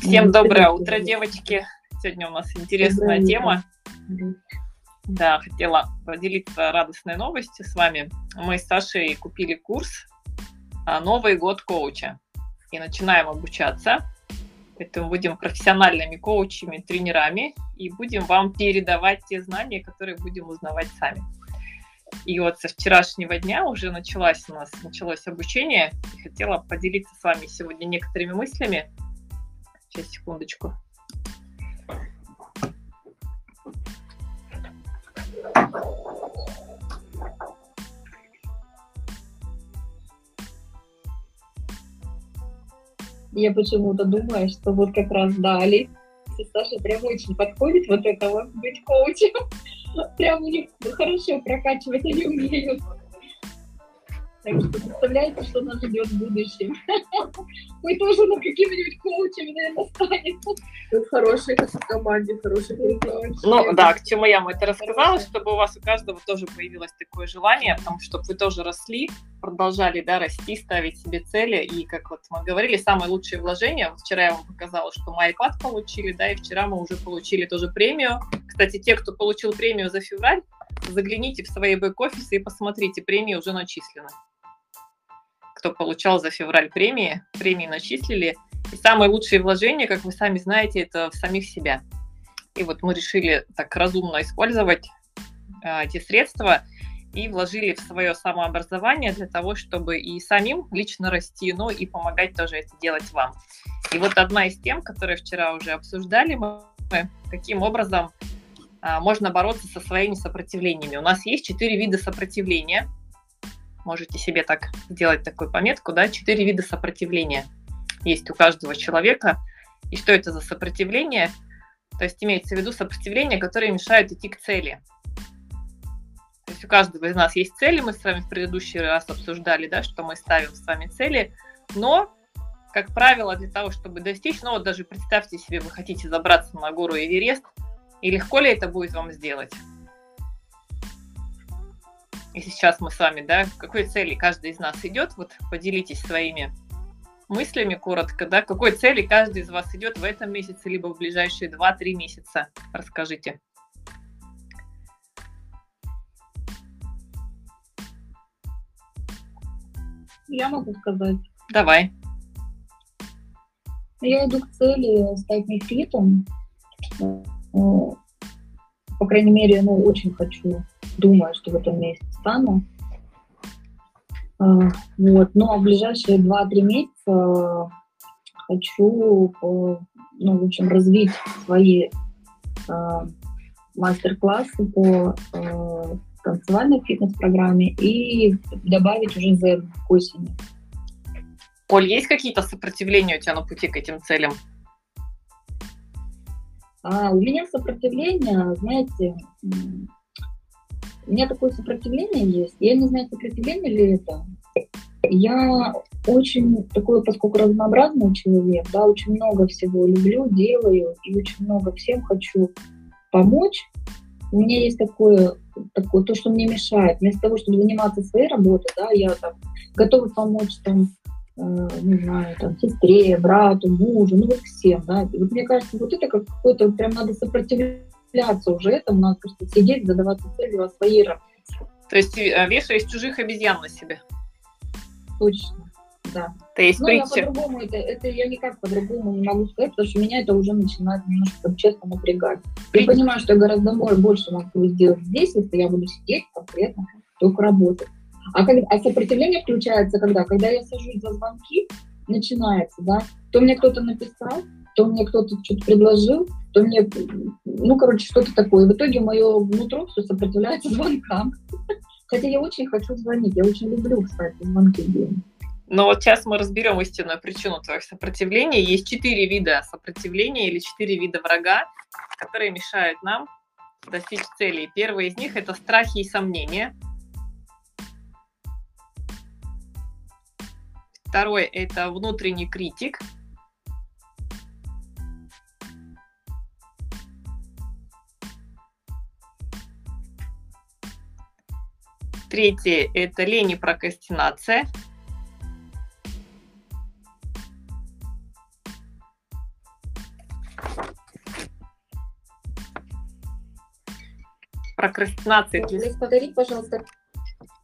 Всем доброе утро, девочки. Сегодня у нас интересная тема. Да, хотела поделиться радостной новостью с вами. Мы с Сашей купили курс а, «Новый год коуча» и начинаем обучаться. Поэтому будем профессиональными коучами, тренерами и будем вам передавать те знания, которые будем узнавать сами. И вот со вчерашнего дня уже началось у нас началось обучение. И хотела поделиться с вами сегодня некоторыми мыслями. Сейчас, секундочку. Я почему-то думаю, что вот как раз да, Алиса и Саша прям очень подходит вот это быть коучем. Прям у них хорошо прокачивать они умеют. Так что представляете, что нас ждет в будущем. Мы тоже на какими-нибудь коучами, наверное, станем. Хорошие как в команде, хорошие передачи. Ну да, к чему я вам это рассказала, чтобы у вас у каждого тоже появилось такое желание, потому что вы тоже росли, продолжали да, расти, ставить себе цели. И как вот мы говорили, самые лучшие вложения. Вот вчера я вам показала, что мы iPad получили, да, и вчера мы уже получили тоже премию. Кстати, те, кто получил премию за февраль, загляните в свои бэк-офисы и посмотрите, премии уже начислены. Кто получал за февраль премии, премии начислили. И самые лучшие вложения, как вы сами знаете, это в самих себя. И вот мы решили так разумно использовать э, эти средства и вложили в свое самообразование для того, чтобы и самим лично расти, ну и помогать тоже это делать вам. И вот одна из тем, которые вчера уже обсуждали мы, каким образом а, можно бороться со своими сопротивлениями. У нас есть четыре вида сопротивления. Можете себе так сделать такую пометку, да, четыре вида сопротивления есть у каждого человека. И что это за сопротивление? То есть имеется в виду сопротивление, которое мешает идти к цели. То есть у каждого из нас есть цели, мы с вами в предыдущий раз обсуждали, да, что мы ставим с вами цели, но, как правило, для того, чтобы достичь, ну вот даже представьте себе, вы хотите забраться на гору Эверест, и легко ли это будет вам сделать? И сейчас мы с вами, да, к какой цели каждый из нас идет, вот поделитесь своими мыслями коротко, да, к какой цели каждый из вас идет в этом месяце, либо в ближайшие 2-3 месяца. Расскажите. Я могу сказать. Давай. Я иду к цели стать нефритом. Ну, По крайней мере, ну, очень хочу. Думаю, что в этом месяце стану. А, Вот. А в ближайшие 2-3 месяца хочу, э, ну, в общем, развить свои а, мастер-классы по э, танцевальной фитнес-программе и добавить уже зен к осени. Оль, есть какие-то сопротивления у тебя на пути к этим целям? А у меня сопротивление, знаете, у меня такое сопротивление есть. Я не знаю, сопротивление ли это. Я очень такой, поскольку разнообразный человек, да, очень много всего люблю, делаю и очень много всем хочу помочь. У меня есть такое, такое то, что мне мешает. Вместо того, чтобы заниматься своей работой, да, я там готова помочь там, э, не знаю, там, сестре, брату, мужу, ну вот всем, да. И вот мне кажется, вот это как какой-то, прям надо сопротивляться уже этому, надо просто сидеть, задаваться целью работе. То есть э, вешаешь чужих обезьян на себе. Точно, да. То есть Ну, я притча. по-другому, это, это я никак по-другому не могу сказать, потому что меня это уже начинает немножко, честно, напрягать. Я Притча. понимаю, что я гораздо больше могу сделать здесь, если я буду сидеть конкретно, только работать. А, когда, а сопротивление включается когда? Когда я сажусь за звонки, начинается, да, то мне кто-то написал, то мне кто-то что-то предложил, то мне, ну, короче, что-то такое. В итоге мое нутро все сопротивляется звонкам. Хотя я очень хочу звонить, я очень люблю, кстати, звонки. Но вот сейчас мы разберем истинную причину твоих сопротивлений. Есть четыре вида сопротивления или четыре вида врага, которые мешают нам достичь целей. Первый из них – это страхи и сомнения. Второй – это внутренний критик. Третье – это лень и прокрастинация. Прокрастинация. Если... Повторить, пожалуйста.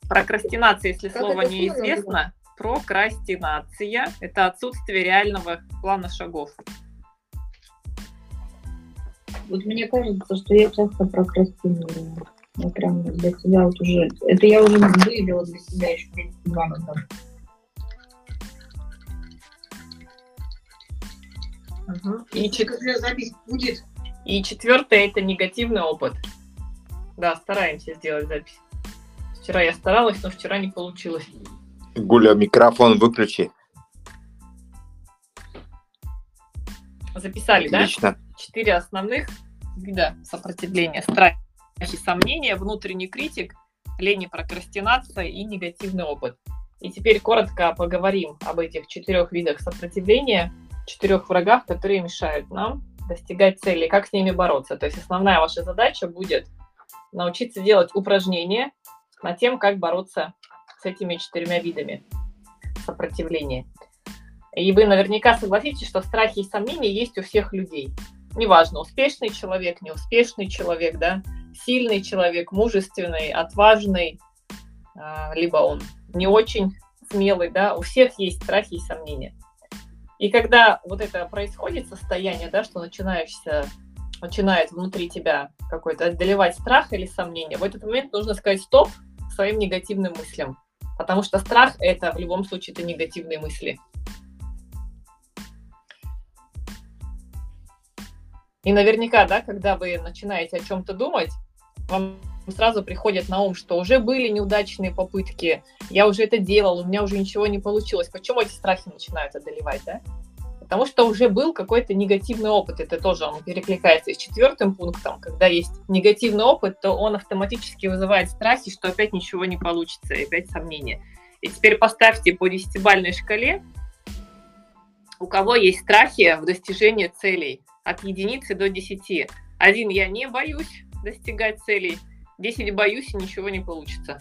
Прокрастинация, если как слово неизвестно. Прокрастинация – это отсутствие реального плана шагов. Вот мне кажется, что я часто прокрастинирую. Я прям для себя вот уже... Это я уже выявила для себя еще месяца два назад. И, чет- запись будет, и четвертое – это негативный опыт. Да, стараемся сделать запись. Вчера я старалась, но вчера не получилось. Гуля, микрофон выключи. Записали, да? Отлично. четыре основных вида сопротивления. Страхи, сомнения, внутренний критик, лень и прокрастинация и негативный опыт. И теперь коротко поговорим об этих четырех видах сопротивления, четырех врагах, которые мешают нам достигать цели, как с ними бороться. То есть основная ваша задача будет научиться делать упражнения над тем, как бороться с этими четырьмя видами сопротивления. И вы наверняка согласитесь, что страхи и сомнения есть у всех людей. Неважно, успешный человек, неуспешный человек, да, сильный человек, мужественный, отважный, а, либо он не очень смелый, да, у всех есть страхи и сомнения. И когда вот это происходит состояние, да, что начинаешься, начинает внутри тебя какой-то одолевать страх или сомнение, в этот момент нужно сказать стоп своим негативным мыслям. Потому что страх – это в любом случае это негативные мысли. И наверняка, да, когда вы начинаете о чем-то думать, вам сразу приходит на ум, что уже были неудачные попытки, я уже это делал, у меня уже ничего не получилось. Почему эти страхи начинают одолевать, да? Потому что уже был какой-то негативный опыт. Это тоже он перекликается и с четвертым пунктом. Когда есть негативный опыт, то он автоматически вызывает страхи, что опять ничего не получится, и опять сомнения. И теперь поставьте по десятибальной шкале, у кого есть страхи в достижении целей от единицы до десяти. Один я не боюсь достигать целей, 10 боюсь и ничего не получится.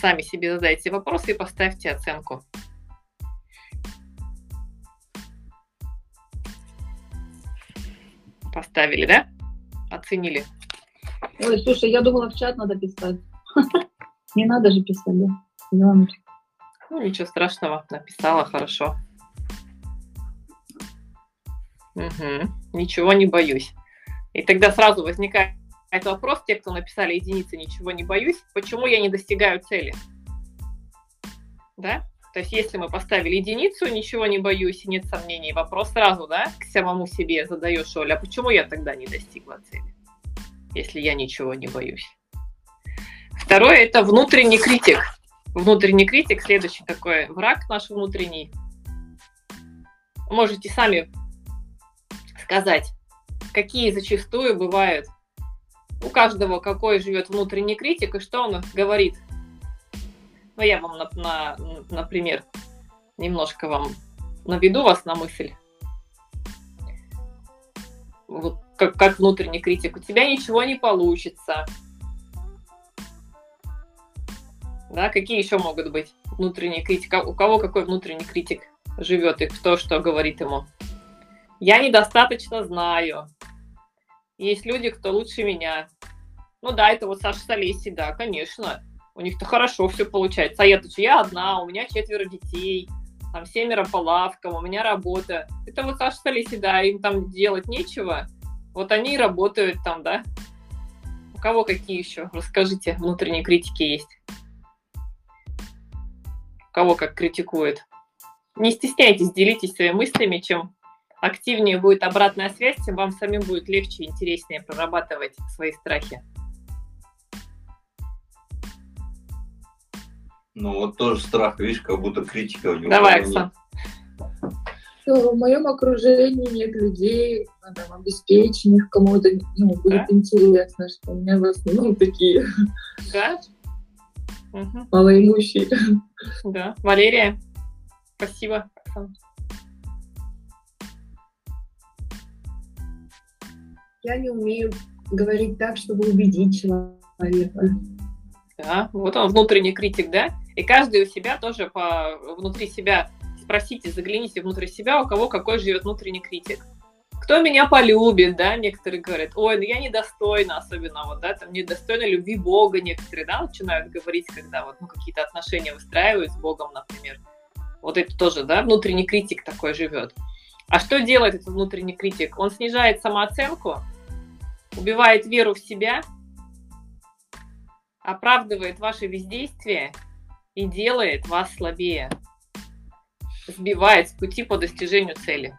Сами себе задайте вопросы и поставьте оценку. Поставили, да? Оценили. Ой, слушай, я думала, в чат надо писать. Не надо же писать, да? Ну, ничего страшного, написала хорошо. Мгм. Ничего не боюсь. И тогда сразу возникает вопрос, те, кто написали единицы, ничего не боюсь, почему я не достигаю цели? Да? То есть, если мы поставили единицу, ничего не боюсь и нет сомнений, вопрос сразу, да, к самому себе задаешь, Оля, а почему я тогда не достигла цели, если я ничего не боюсь? Второе – это внутренний критик. Внутренний критик, следующий такой враг наш внутренний. Можете сами сказать, какие зачастую бывают у каждого, какой живет внутренний критик и что он говорит. Ну, я вам, на, на, например, немножко вам наведу вас на мысль. Вот как, как внутренний критик. У тебя ничего не получится. Да, какие еще могут быть внутренние критики? У кого какой внутренний критик живет и кто что говорит ему? Я недостаточно знаю. Есть люди, кто лучше меня. Ну да, это вот Саша Солеси, да, конечно. У них-то хорошо все получается. А я-то я одна, у меня четверо детей, там семеро по лавкам, у меня работа. Это вот Саша Солеси, да, им там делать нечего. Вот они и работают там, да. У кого какие еще? Расскажите, внутренние критики есть. Кого как критикует. Не стесняйтесь, делитесь своими мыслями, чем активнее будет обратная связь, тем вам самим будет легче и интереснее прорабатывать свои страхи. Ну вот тоже страх, видишь, как будто критика у него. Давай. Оксан. что в моем окружении нет людей, там, обеспеченных, кому это ну, будет Да? интересно, что у меня в основном такие Да? Мгм, малоимущие. да. Валерия, спасибо. Оксан. Я не умею говорить так, чтобы убедить человека. Да, вот он, внутренний критик, да? И каждый у себя тоже по, внутри себя спросите, загляните внутрь себя, у кого какой живет внутренний критик. кто меня полюбит, да, некоторые говорят, ой, ну я недостойна, особенно вот, да, там недостойна любви Бога некоторые, да, начинают говорить, когда вот, ну, какие-то отношения выстраивают с Богом, например. Вот это тоже, да, внутренний критик такой живет. А что делает этот внутренний критик? Он снижает самооценку, убивает веру в себя, оправдывает ваши бездействия и делает вас слабее, сбивает с пути по достижению цели.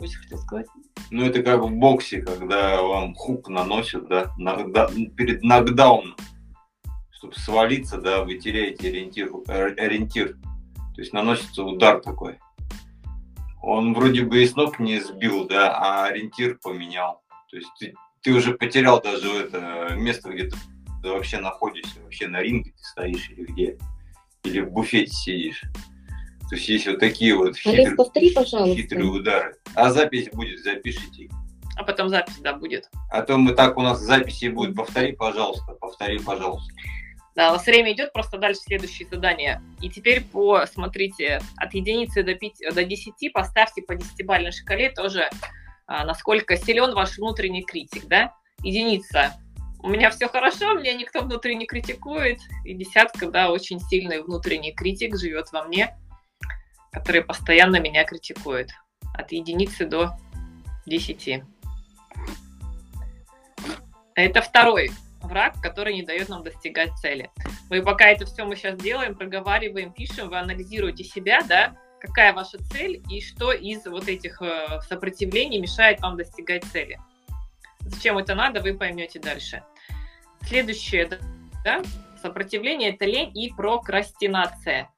Очень хотел сказать. Ну, это как в боксе, когда вам хук наносят, да, нокда... перед нокдауном. Чтобы свалиться, да, вы теряете ориентир, ориентир. То есть наносится удар такой. Он вроде бы и с ног не сбил, да, а ориентир поменял. То есть ты, ты уже потерял даже это место, где ты, ты вообще находишься, вообще на ринге ты стоишь или где, или в буфете сидишь. То есть есть вот такие вот Олег, повтори, пожалуйста. хитрые удары. А запись будет, запишите. А потом запись, да, будет. А то мы так у нас записи будет. Повтори, пожалуйста, повтори, пожалуйста. Да, у нас время идет, просто дальше следующее задание. И теперь по, смотрите, от единицы до, 5, до 10 поставьте по десятибалльной шкале тоже, насколько силен ваш внутренний критик, да? Единица. У меня все хорошо, меня никто внутренне критикует. И десятка, да, очень сильный внутренний критик живет во мне, который постоянно меня критикует. От единицы до 10. Это второй враг, который не дает нам достигать цели. Вы пока это все мы сейчас делаем, проговариваем, пишем, вы анализируете себя, да, какая ваша цель и что из вот этих э, сопротивлений мешает вам достигать цели. Зачем это надо, вы поймете дальше. Следующее, да, сопротивление – это лень и прокрастинация.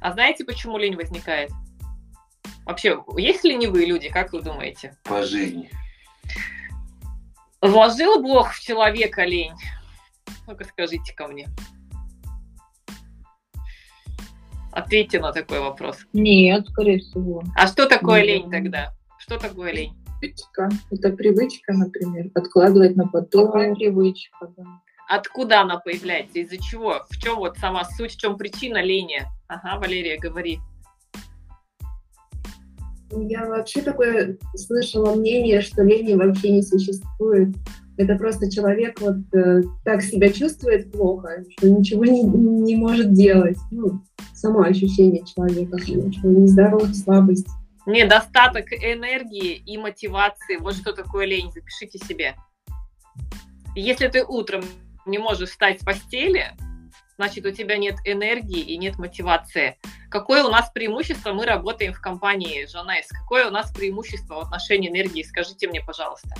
А знаете, почему лень возникает? Вообще, есть ленивые люди, как вы думаете? По жизни. Вложил Бог в человека лень? Ну-ка скажите ко мне. Ответьте на такой вопрос. Нет, скорее всего. А что такое Нет. лень тогда? Что такое лень? Привычка. Это привычка, например, откладывать на потом. Привычка, да. Откуда она появляется? Из-за чего? В чем вот сама суть, в чем причина лени? Ага, Валерия, говори. Я вообще такое слышала мнение, что лени вообще не существует. Это просто человек вот э, так себя чувствует плохо, что ничего не, не может делать. Ну, само ощущение человека, что нездоровая слабость. Недостаток энергии и мотивации. Вот что такое лень. Запишите себе. Если ты утром не можешь встать с постели, значит, у тебя нет энергии и нет мотивации. Какое у нас преимущество? Мы работаем в компании Жанес. Какое у нас преимущество в отношении энергии? Скажите мне, пожалуйста.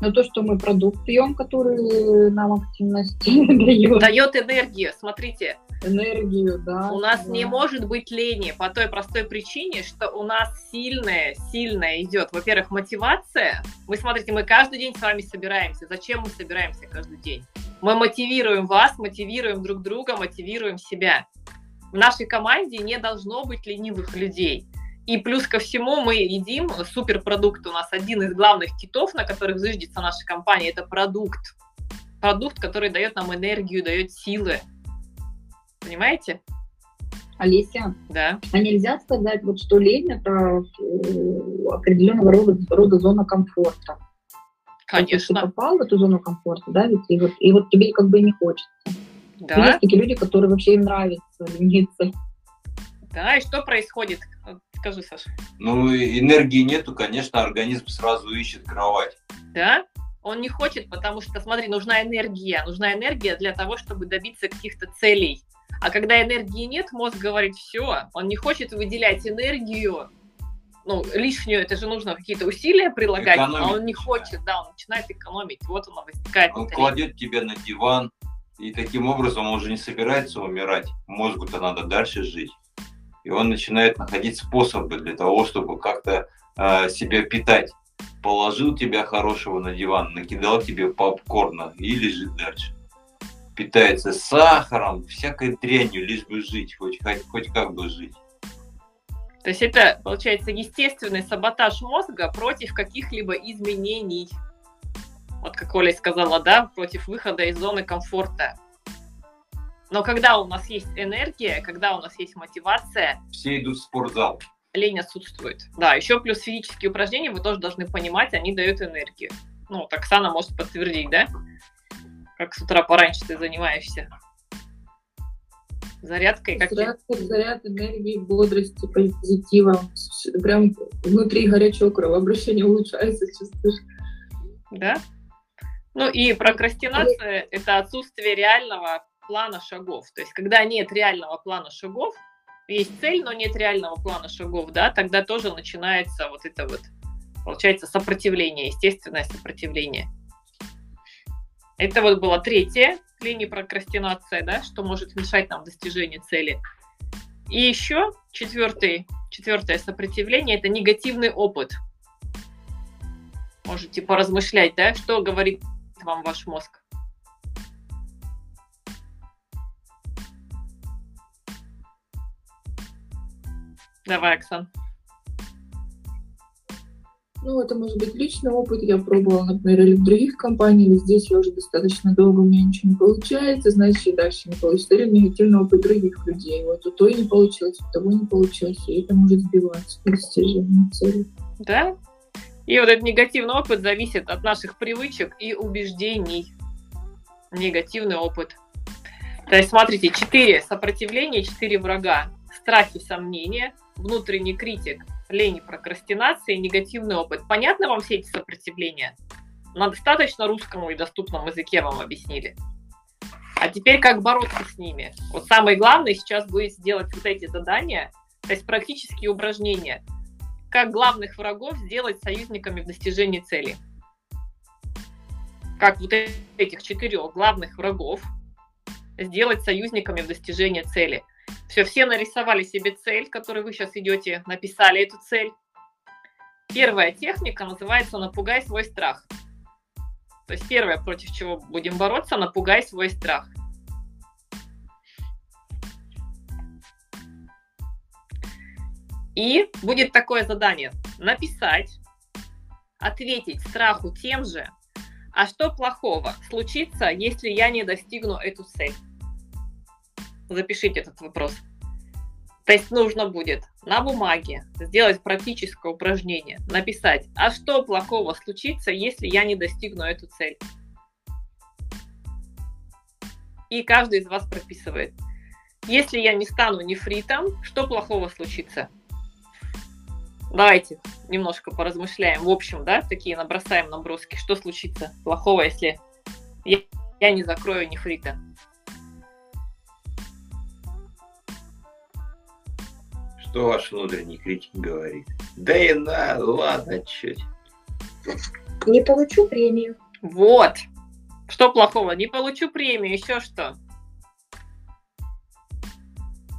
Но то, что мы продукт пьем, который нам активность дает, Дает энергию. Смотрите, энергию, да. у нас да. не может быть лени по той простой причине, что у нас сильная, сильная идет, во-первых, мотивация. Мы, смотрите, мы каждый день с вами собираемся. Зачем мы собираемся каждый день? Мы мотивируем вас, мотивируем друг друга, мотивируем себя. В нашей команде не должно быть ленивых людей. И плюс ко всему мы едим суперпродукт. У нас один из главных китов, на которых зыждется наша компания, это продукт. Продукт, который дает нам энергию, дает силы. Понимаете? Олеся, Да. а нельзя сказать, вот что лень это э, определенного рода, рода зона комфорта. Вот Ты Конечно. попал в эту зону комфорта, да, ведь и вот, и вот тебе как бы и не хочется. Да. Есть такие люди, которые вообще им нравится лениться. Да, и что происходит? Скажи, Саша. Ну, энергии нету, конечно, организм сразу ищет кровать. Да? Он не хочет, потому что, смотри, нужна энергия. Нужна энергия для того, чтобы добиться каких-то целей. А когда энергии нет, мозг говорит, все, он не хочет выделять энергию, ну, лишнюю, это же нужно какие-то усилия прилагать, а Экономить он не хочет, да, он начинает экономить. Вот оно возникает. Он лень. кладет тебя на диван, и таким образом он уже не собирается умирать. Мозгу-то надо дальше жить. И он начинает находить способы для того, чтобы как-то э, себя питать. Положил тебя хорошего на диван, накидал тебе попкорна и лежит дальше. Питается сахаром, всякой дрянью, лишь бы жить, хоть, хоть, хоть как бы жить. То есть это, получается, естественный саботаж мозга против каких-либо изменений. Вот как Оля сказала, да, против выхода из зоны комфорта. Но когда у нас есть энергия, когда у нас есть мотивация, Все идут в спортзал. лень отсутствует. Да, еще плюс физические упражнения вы тоже должны понимать, они дают энергию. Ну, вот Оксана может подтвердить, да? Как с утра пораньше ты занимаешься. Зарядкой, как Заряд, заряд энергии, бодрости, позитива. Прям внутри горячего кровообращения улучшается, чувствуешь. да? Ну и прокрастинация – это отсутствие реального плана шагов. То есть, когда нет реального плана шагов, есть цель, но нет реального плана шагов, да, тогда тоже начинается вот это вот, получается, сопротивление, естественное сопротивление. Это вот было третье, линия прокрастинация, да, что может мешать нам достижению цели. И еще четвертый, четвертое сопротивление – это негативный опыт. Можете поразмышлять, да, что говорит вам ваш мозг. Давай, Оксан. Ну, это может быть личный опыт. Я пробовала, например, или в других компаниях. Здесь я уже достаточно долго, у меня ничего не получается, значит, дальше не получится. Или негативный опыт других людей. Вот у той не получилось, у того не получилось. И это может сбивать достижение цели. Да? И вот этот негативный опыт зависит от наших привычек и убеждений. Негативный опыт. То есть, смотрите, четыре сопротивления, четыре врага. Страхи, сомнения, внутренний критик, лень, прокрастинация и негативный опыт. Понятно вам все эти сопротивления? На достаточно русскому и доступном языке вам объяснили. А теперь как бороться с ними? Вот самое главное сейчас будет сделать вот эти задания, то есть практические упражнения. Как главных врагов сделать союзниками в достижении цели. Как вот этих четырех главных врагов сделать союзниками в достижении цели. Все, все нарисовали себе цель, которую вы сейчас идете, написали эту цель. Первая техника называется «Напугай свой страх». То есть первое, против чего будем бороться, напугай свой страх. И будет такое задание. Написать, ответить страху тем же, а что плохого случится, если я не достигну эту цель? Запишите этот вопрос. То есть нужно будет на бумаге сделать практическое упражнение, написать, а что плохого случится, если я не достигну эту цель. И каждый из вас прописывает. Если я не стану нефритом, что плохого случится? Давайте немножко поразмышляем. В общем, да, такие набросаем наброски. Что случится плохого, если я, не закрою нефрита? Что ваш внутренний критик говорит? Да и на, ладно, чуть. Не получу премию. Вот. Что плохого? Не получу премию, еще что?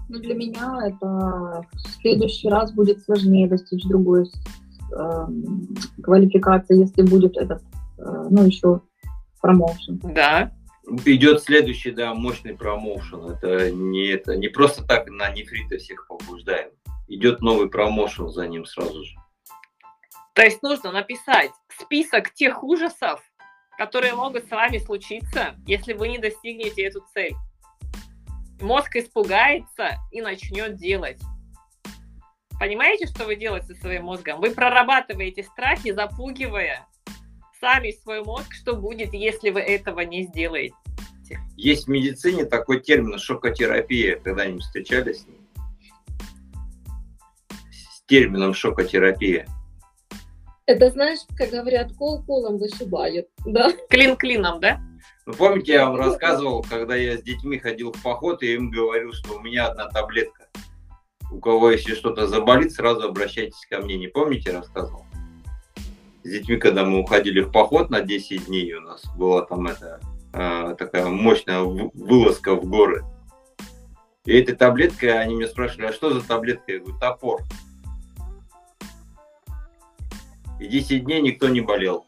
Ну, для меня это в следующий раз будет сложнее достичь другой э, квалификации, если будет этот, э, ну, еще промоушен. Да. Идет следующий, да, мощный промоушен. Это не, это не просто так на нефрита всех побуждаем. Идет новый промоушен за ним сразу же. То есть нужно написать список тех ужасов, которые могут с вами случиться, если вы не достигнете эту цель. Мозг испугается и начнет делать. Понимаете, что вы делаете со своим мозгом? Вы прорабатываете страхи, запугивая сами свой мозг, что будет, если вы этого не сделаете. Есть в медицине такой термин шокотерапия. Когда-нибудь встречались с ним? Термином шокотерапия. Это знаешь, как говорят, кол колом вышибают, да? Клин клином, да? Ну, помните, я вам рассказывал, когда я с детьми ходил в поход, и им говорил, что у меня одна таблетка. У кого если что-то заболит, сразу обращайтесь ко мне. Не помните, рассказывал? С детьми, когда мы уходили в поход на 10 дней, у нас была там эта э, такая мощная вылазка в горы. И этой таблеткой они меня спрашивали, а что за таблетка? Я говорю, топор. И 10 дней никто не болел.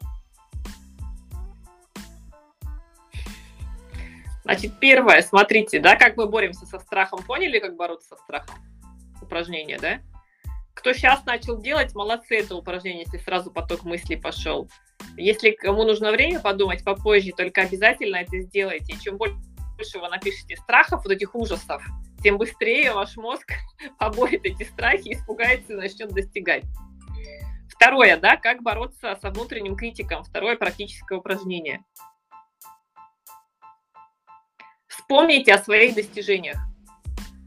Значит, первое, смотрите, да, как мы боремся со страхом. Поняли, как бороться со страхом? Упражнение, да? Кто сейчас начал делать, молодцы это упражнение, если сразу поток мыслей пошел. Если кому нужно время подумать попозже, только обязательно это сделайте. И чем больше вы напишете страхов, вот этих ужасов, тем быстрее ваш мозг поборет эти страхи, испугается и начнет достигать. Второе, да, как бороться со внутренним критиком. Второе практическое упражнение. Вспомните о своих достижениях.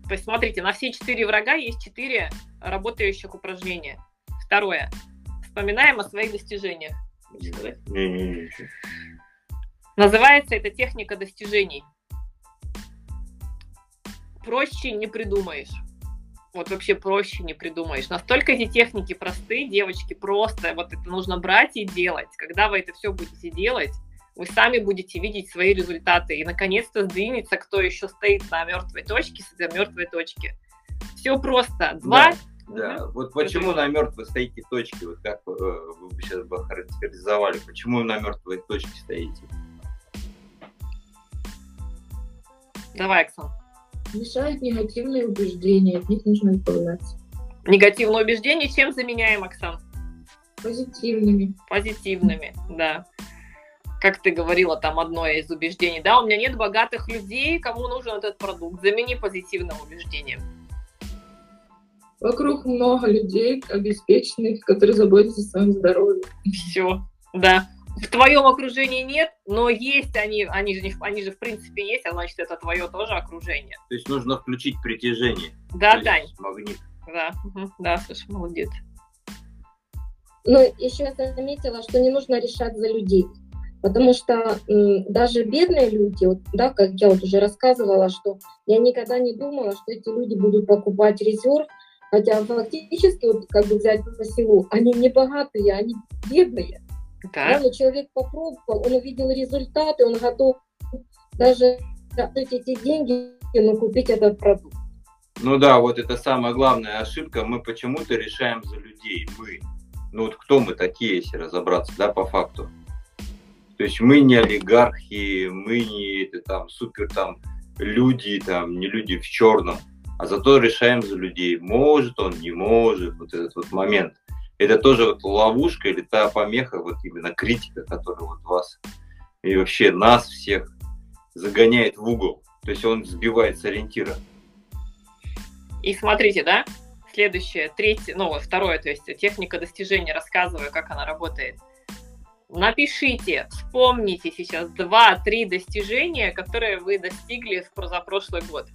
То есть, смотрите, на все четыре врага есть четыре работающих упражнения. Второе. Вспоминаем о своих достижениях. Называется это техника достижений. Проще не придумаешь. Вот вообще проще не придумаешь. Настолько эти техники простые, девочки, просто вот это нужно брать и делать. Когда вы это все будете делать, вы сами будете видеть свои результаты и наконец-то сдвинется, кто еще стоит на мертвой точке, с этой мертвой точки. Все просто. Два. Да, да. вот почему на мертвой стоите точки, вот как э, вы сейчас бы характеризовали, почему на мертвой точке стоите? Давай, Оксан. Мешают негативные убеждения, от них нужно избавляться. Негативные убеждения чем заменяем, Оксан? Позитивными. Позитивными, да. Как ты говорила, там одно из убеждений, да, у меня нет богатых людей, кому нужен этот продукт, замени позитивным убеждением. Вокруг много людей обеспеченных, которые заботятся о своем здоровье. Все, да в твоем окружении нет, но есть они, они же, они же в принципе есть, а значит это твое тоже окружение. То есть нужно включить притяжение. Да, Дань. Магнит. Да, угу. да, слушай, молодец. Но еще я заметила, что не нужно решать за людей. Потому что м, даже бедные люди, вот, да, как я вот уже рассказывала, что я никогда не думала, что эти люди будут покупать резерв, хотя фактически, вот, как бы взять по селу, они не богатые, они бедные. Да. Да, человек попробовал, он увидел результаты, он готов даже тратить эти деньги, но купить этот продукт. Ну да, вот это самая главная ошибка. Мы почему-то решаем за людей. Мы. Ну вот кто мы такие, если разобраться, да, по факту. То есть мы не олигархи, мы не это, там супер там люди, там не люди в черном, а зато решаем за людей. Может он, не может, вот этот вот момент это тоже вот ловушка или та помеха, вот именно критика, которая вот вас и вообще нас всех загоняет в угол. То есть он сбивает с ориентира. И смотрите, да, следующее, третье, ну, второе, то есть техника достижения, рассказываю, как она работает. Напишите, вспомните сейчас два-три достижения, которые вы достигли в позапрошлый год.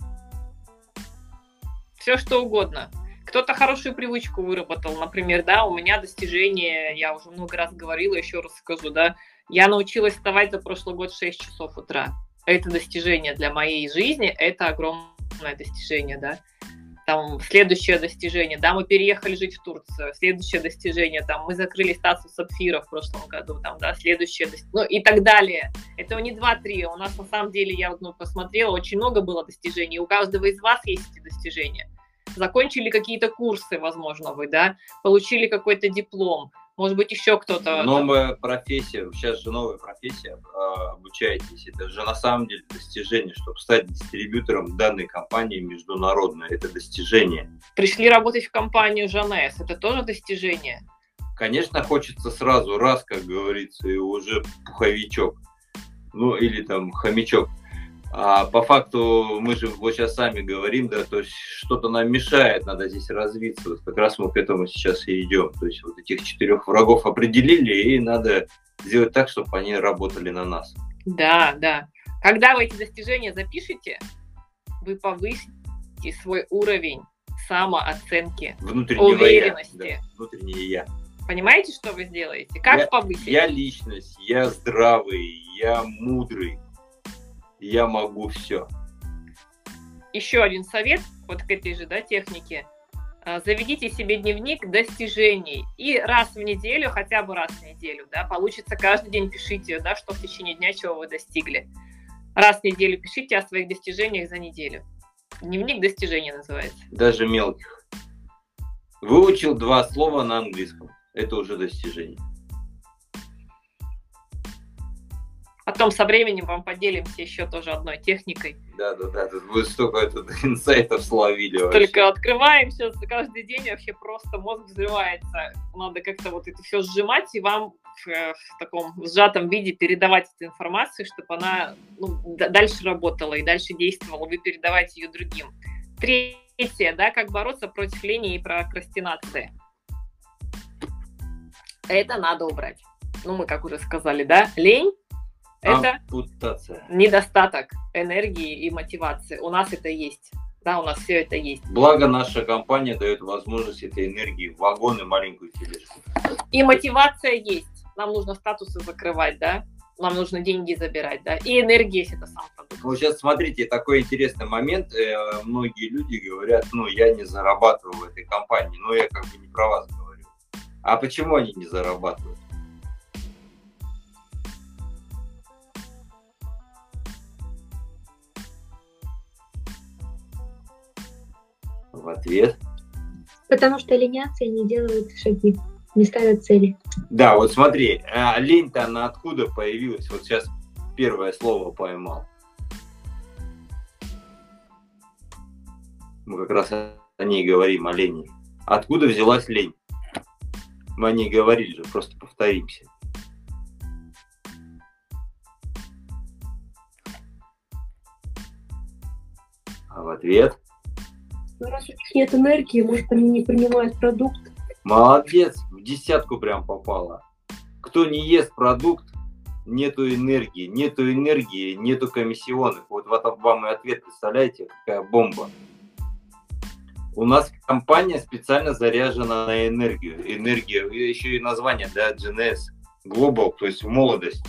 Все что угодно. Кто-то хорошую привычку выработал, например, да, у меня достижение, я уже много раз говорила, еще раз скажу, да, я научилась вставать за прошлый год в 6 часов утра. Это достижение для моей жизни, это огромное достижение, да. Там следующее достижение, да, мы переехали жить в Турцию, следующее достижение, там мы закрыли статус сапфира в прошлом году, там, да, следующее, ну и так далее. Это не 2-3, у нас на самом деле, я ну, посмотрела, очень много было достижений, у каждого из вас есть эти достижения закончили какие-то курсы, возможно, вы, да, получили какой-то диплом, может быть, еще кто-то... Новая профессия, сейчас же новая профессия, а, обучаетесь, это же на самом деле достижение, чтобы стать дистрибьютором данной компании международной, это достижение. Пришли работать в компанию Жанес, это тоже достижение? Конечно, хочется сразу раз, как говорится, и уже пуховичок, ну или там хомячок. А по факту мы же вот сейчас сами говорим, да, то есть что-то нам мешает, надо здесь развиться. Вот как раз мы к этому сейчас и идем. То есть вот этих четырех врагов определили, и надо сделать так, чтобы они работали на нас. Да, да. Когда вы эти достижения запишете, вы повысите свой уровень самооценки, Внутреннего уверенности. Я, да, внутреннее я. Понимаете, что вы сделаете? Как я, повысить? Я личность, я здравый, я мудрый, я могу все. Еще один совет вот к этой же да, технике. А, заведите себе дневник достижений и раз в неделю, хотя бы раз в неделю, да, получится каждый день пишите, да, что в течение дня чего вы достигли. Раз в неделю пишите о своих достижениях за неделю. Дневник достижений называется. Даже мелких. Выучил два слова на английском. Это уже достижение. Потом со временем вам поделимся еще тоже одной техникой. Да, да, да. Тут вы столько это, инсайтов словили. Вообще. Только открываем сейчас каждый день вообще просто мозг взрывается. Надо как-то вот это все сжимать и вам в, э, в таком сжатом виде передавать эту информацию, чтобы она ну, дальше работала и дальше действовала. Вы передавайте ее другим. Третье, да, как бороться против лени и прокрастинации. Это надо убрать. Ну, мы как уже сказали, да, лень это Ампутация. недостаток энергии и мотивации. У нас это есть. Да, у нас все это есть. Благо наша компания дает возможность этой энергии в вагон и маленькую тележку. И мотивация есть. Нам нужно статусы закрывать, да? Нам нужно деньги забирать, да? И энергия есть это сам продукт. Вот сейчас смотрите, такой интересный момент. Э, многие люди говорят, ну, я не зарабатываю в этой компании. Но я как бы не про вас говорю. А почему они не зарабатывают? В ответ. Потому что ленятся и не делают шаги, не ставят цели. Да, вот смотри, а лень-то она откуда появилась? Вот сейчас первое слово поймал. Мы как раз о ней говорим, о лени. Откуда взялась лень? Мы о ней говорили же, просто повторимся. А в ответ? Но раз у них нет энергии, может, они не принимают продукт. Молодец, в десятку прям попала. Кто не ест продукт, нету энергии, нету энергии, нету комиссионных. Вот вам и ответ, представляете, какая бомба. У нас компания специально заряжена на энергию. Энергия, еще и название, да, GNS, Global, то есть в молодость.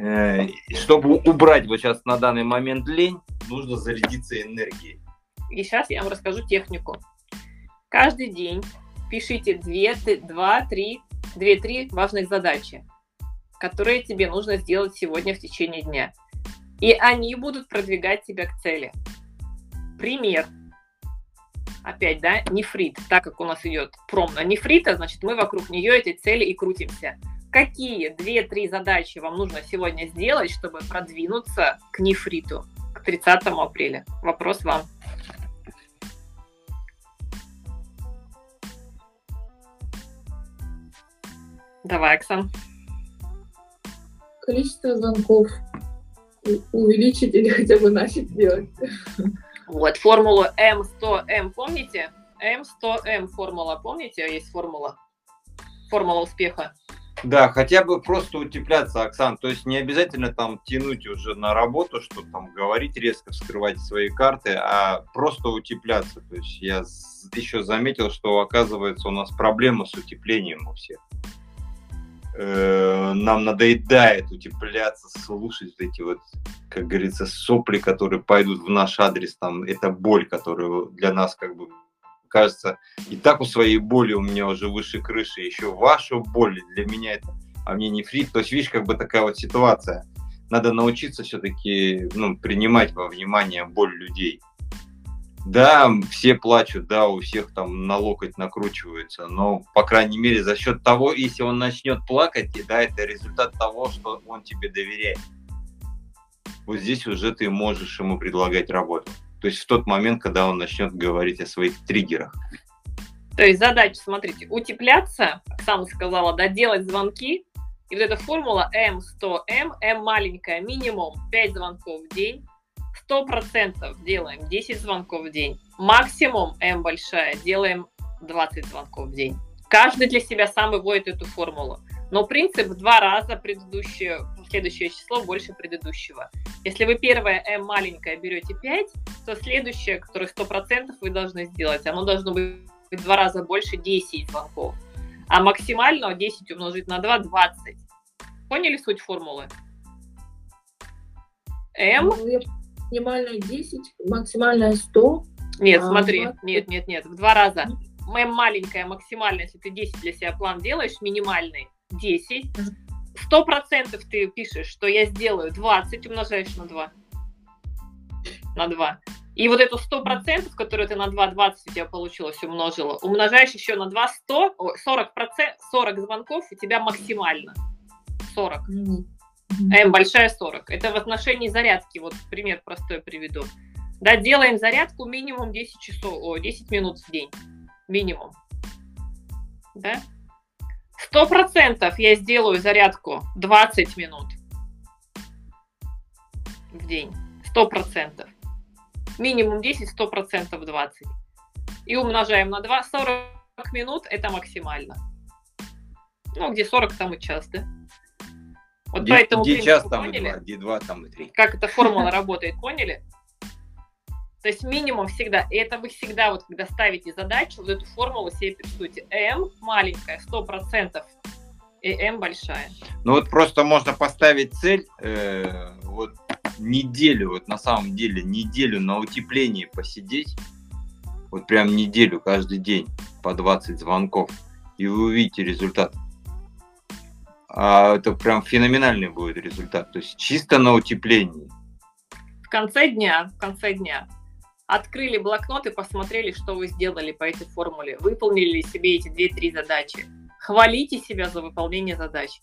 Э, чтобы убрать вот сейчас на данный момент лень, нужно зарядиться энергией. И сейчас я вам расскажу технику. Каждый день пишите 2, 2 3, 2-3 важных задачи, которые тебе нужно сделать сегодня в течение дня. И они будут продвигать тебя к цели. Пример. Опять, да, нефрит, так как у нас идет пром на нефрита, значит, мы вокруг нее этой цели и крутимся. Какие 2-3 задачи вам нужно сегодня сделать, чтобы продвинуться к нефриту к 30 апреля? Вопрос вам. Давай, Оксан. Количество звонков увеличить или хотя бы начать делать. Вот, формулу М100М помните? М100М формула, помните, есть формула? Формула успеха. Да, хотя бы просто утепляться, Оксан. То есть не обязательно там тянуть уже на работу, что там говорить резко, вскрывать свои карты, а просто утепляться. То есть я еще заметил, что оказывается у нас проблема с утеплением у всех э, нам надоедает утепляться, слушать эти вот, как говорится, сопли, которые пойдут в наш адрес, там, это боль, которая для нас как бы кажется, и так у своей боли у меня уже выше крыши, еще вашу боль для меня это, а мне не фрит. То есть, видишь, как бы такая вот ситуация. Надо научиться все-таки ну, принимать во внимание боль людей. Да, все плачут, да, у всех там на локоть накручивается, но, по крайней мере, за счет того, если он начнет плакать, да, это результат того, что он тебе доверяет. Вот здесь уже ты можешь ему предлагать работу. То есть в тот момент, когда он начнет говорить о своих триггерах. То есть задача, смотрите, утепляться, Оксана сказала, да, делать звонки, и вот эта формула М100М, М маленькая, минимум 5 звонков в день, сто процентов делаем 10 звонков в день. Максимум М большая делаем 20 звонков в день. Каждый для себя сам выводит эту формулу. Но принцип два раза предыдущее, следующее число больше предыдущего. Если вы первое М маленькое берете 5, то следующее, которое 100% вы должны сделать, оно должно быть в два раза больше 10 звонков. А максимально 10 умножить на 2 – 20. Поняли суть формулы? М ну, минимальная 10, максимальная 100. Нет, а, смотри, 20. нет, нет, нет, в два раза. Моя маленькая максимальная, если ты 10 для себя план делаешь, минимальный 10, сто процентов ты пишешь, что я сделаю 20, умножаешь на 2. На 2. И вот эту 100%, которую ты на 2, 20 у тебя получилось, умножила, умножаешь еще на 2, 100, 40%, 40 звонков у тебя максимально. 40. М большая 40. Это в отношении зарядки. Вот пример простой приведу. Да, делаем зарядку минимум 10 часов, о, 10 минут в день. Минимум. Да? Сто процентов я сделаю зарядку 20 минут в день. Сто процентов. Минимум 10, сто процентов 20. И умножаем на 2, 40 минут это максимально. Ну, где 40, там и час, да? Вот где, поэтому где час, там поняли, и 2, где 2, там и 3. Как эта формула работает, поняли? То есть минимум всегда, и это вы всегда, вот когда ставите задачу, вот эту формулу себе пишите. М маленькая, 100%, и М большая. Ну вот просто можно поставить цель, э, вот неделю, вот на самом деле неделю на утеплении посидеть, вот прям неделю каждый день по 20 звонков, и вы увидите результат. А это прям феноменальный будет результат. То есть чисто на утеплении. В конце дня, в конце дня открыли блокнот и посмотрели, что вы сделали по этой формуле. Выполнили ли себе эти две-три задачи. Хвалите себя за выполнение задач.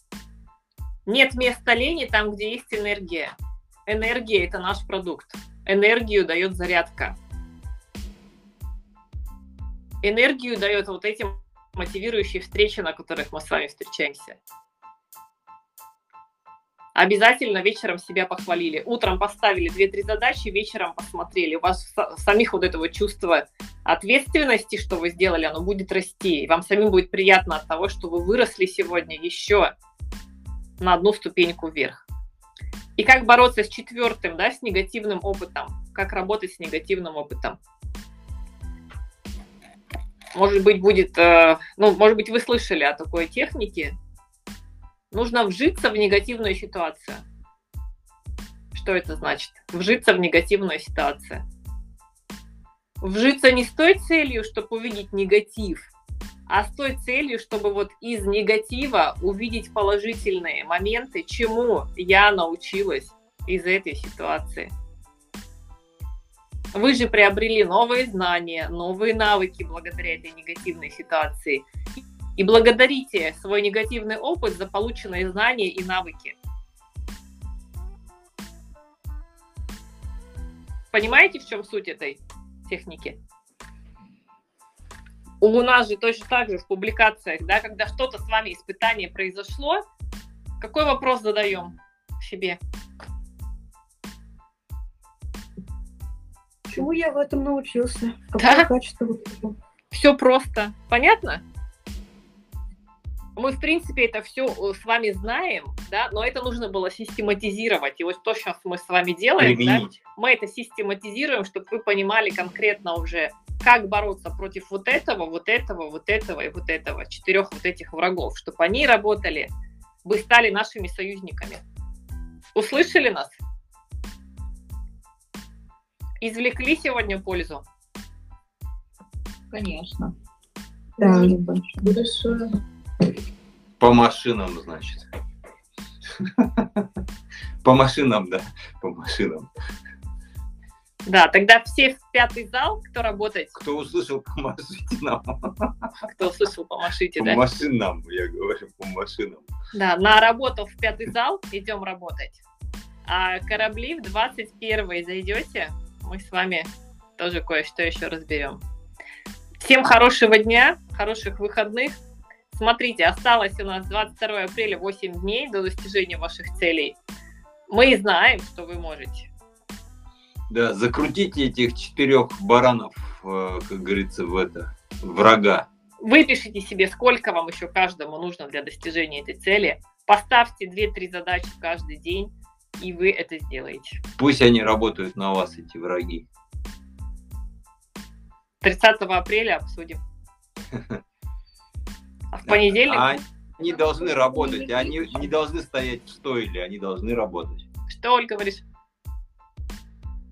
Нет места лени там, где есть энергия. Энергия – это наш продукт. Энергию дает зарядка. Энергию дает вот эти мотивирующие встречи, на которых мы с вами встречаемся. Обязательно вечером себя похвалили. Утром поставили 2-3 задачи, вечером посмотрели. У вас самих вот этого чувства ответственности, что вы сделали, оно будет расти. И вам самим будет приятно от того, что вы выросли сегодня еще на одну ступеньку вверх. И как бороться с четвертым, да, с негативным опытом? Как работать с негативным опытом? Может быть, будет, э, ну, может быть, вы слышали о такой технике, Нужно вжиться в негативную ситуацию. Что это значит? Вжиться в негативную ситуацию. Вжиться не с той целью, чтобы увидеть негатив, а с той целью, чтобы вот из негатива увидеть положительные моменты, чему я научилась из этой ситуации. Вы же приобрели новые знания, новые навыки благодаря этой негативной ситуации. И благодарите свой негативный опыт за полученные знания и навыки. Понимаете, в чем суть этой техники? У нас же точно так же в публикациях, да, когда что-то с вами испытание произошло, какой вопрос задаем себе? Чему я в этом научился? Какое да? качество Все просто. Понятно? Мы, в принципе, это все э, с вами знаем, да, но это нужно было систематизировать. И вот то, что мы с вами делаем, да, мы это систематизируем, чтобы вы понимали конкретно уже, как бороться против вот этого, вот этого, вот этого и вот этого, четырех вот этих врагов, чтобы они работали, вы стали нашими союзниками. Услышали нас? Извлекли сегодня пользу? Конечно. Да, большое. По машинам, значит. По машинам, да, по машинам. Да, тогда все в пятый зал, кто работает. Кто услышал, помашите нам. Кто услышал, помашите, по да? По машинам, я говорю, по машинам. Да, на работу в пятый зал идем работать. А корабли в 21 зайдете, мы с вами тоже кое-что еще разберем. Всем хорошего дня, хороших выходных. Смотрите, осталось у нас 22 апреля 8 дней до достижения ваших целей. Мы знаем, что вы можете. Да, закрутите этих четырех баранов, э, как говорится, в это, врага. Выпишите себе, сколько вам еще каждому нужно для достижения этой цели. Поставьте 2-3 задачи каждый день, и вы это сделаете. Пусть они работают на вас, эти враги. 30 апреля обсудим. А в понедельник? А они должны работать, они не должны стоять в стойле, они должны работать. Что, Оль, говоришь?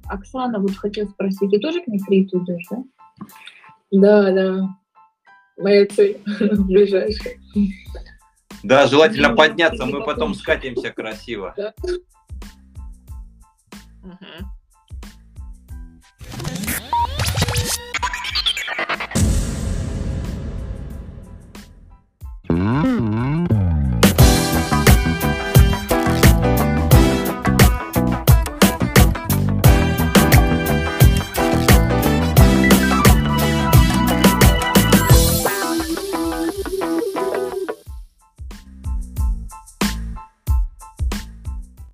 Оксана, вот хотел спросить, ты тоже к нефриту идешь, да? Да, да. Моя цель ближайшая. Да, желательно подняться, мы потом скатимся красиво. Угу.